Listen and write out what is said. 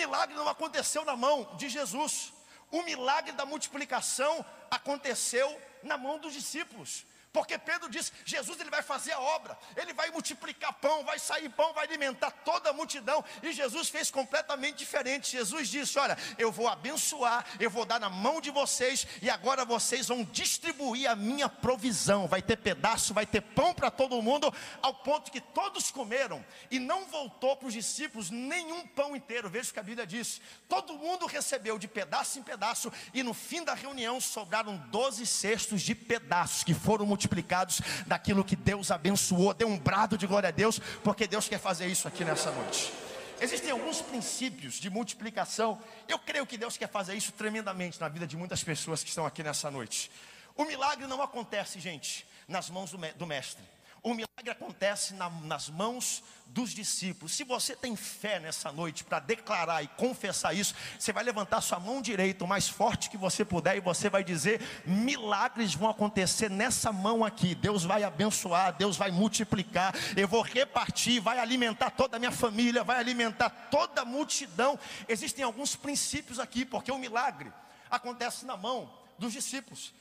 milagre não aconteceu na mão de Jesus. O milagre da multiplicação aconteceu na mão dos discípulos. Porque Pedro disse: Jesus ele vai fazer a obra, ele vai multiplicar pão, vai sair pão, vai alimentar toda a multidão. E Jesus fez completamente diferente. Jesus disse: Olha, eu vou abençoar, eu vou dar na mão de vocês, e agora vocês vão distribuir a minha provisão. Vai ter pedaço, vai ter pão para todo mundo, ao ponto que todos comeram, e não voltou para os discípulos nenhum pão inteiro. Veja o que a Bíblia diz: todo mundo recebeu de pedaço em pedaço, e no fim da reunião sobraram doze cestos de pedaços que foram multiplicados multiplicados daquilo que Deus abençoou. Dê um brado de glória a Deus, porque Deus quer fazer isso aqui nessa noite. Existem alguns princípios de multiplicação. Eu creio que Deus quer fazer isso tremendamente na vida de muitas pessoas que estão aqui nessa noite. O milagre não acontece, gente, nas mãos do mestre. O milagre acontece na, nas mãos dos discípulos. Se você tem fé nessa noite para declarar e confessar isso, você vai levantar sua mão direita o mais forte que você puder e você vai dizer: milagres vão acontecer nessa mão aqui. Deus vai abençoar, Deus vai multiplicar, eu vou repartir, vai alimentar toda a minha família, vai alimentar toda a multidão. Existem alguns princípios aqui, porque o milagre acontece na mão dos discípulos.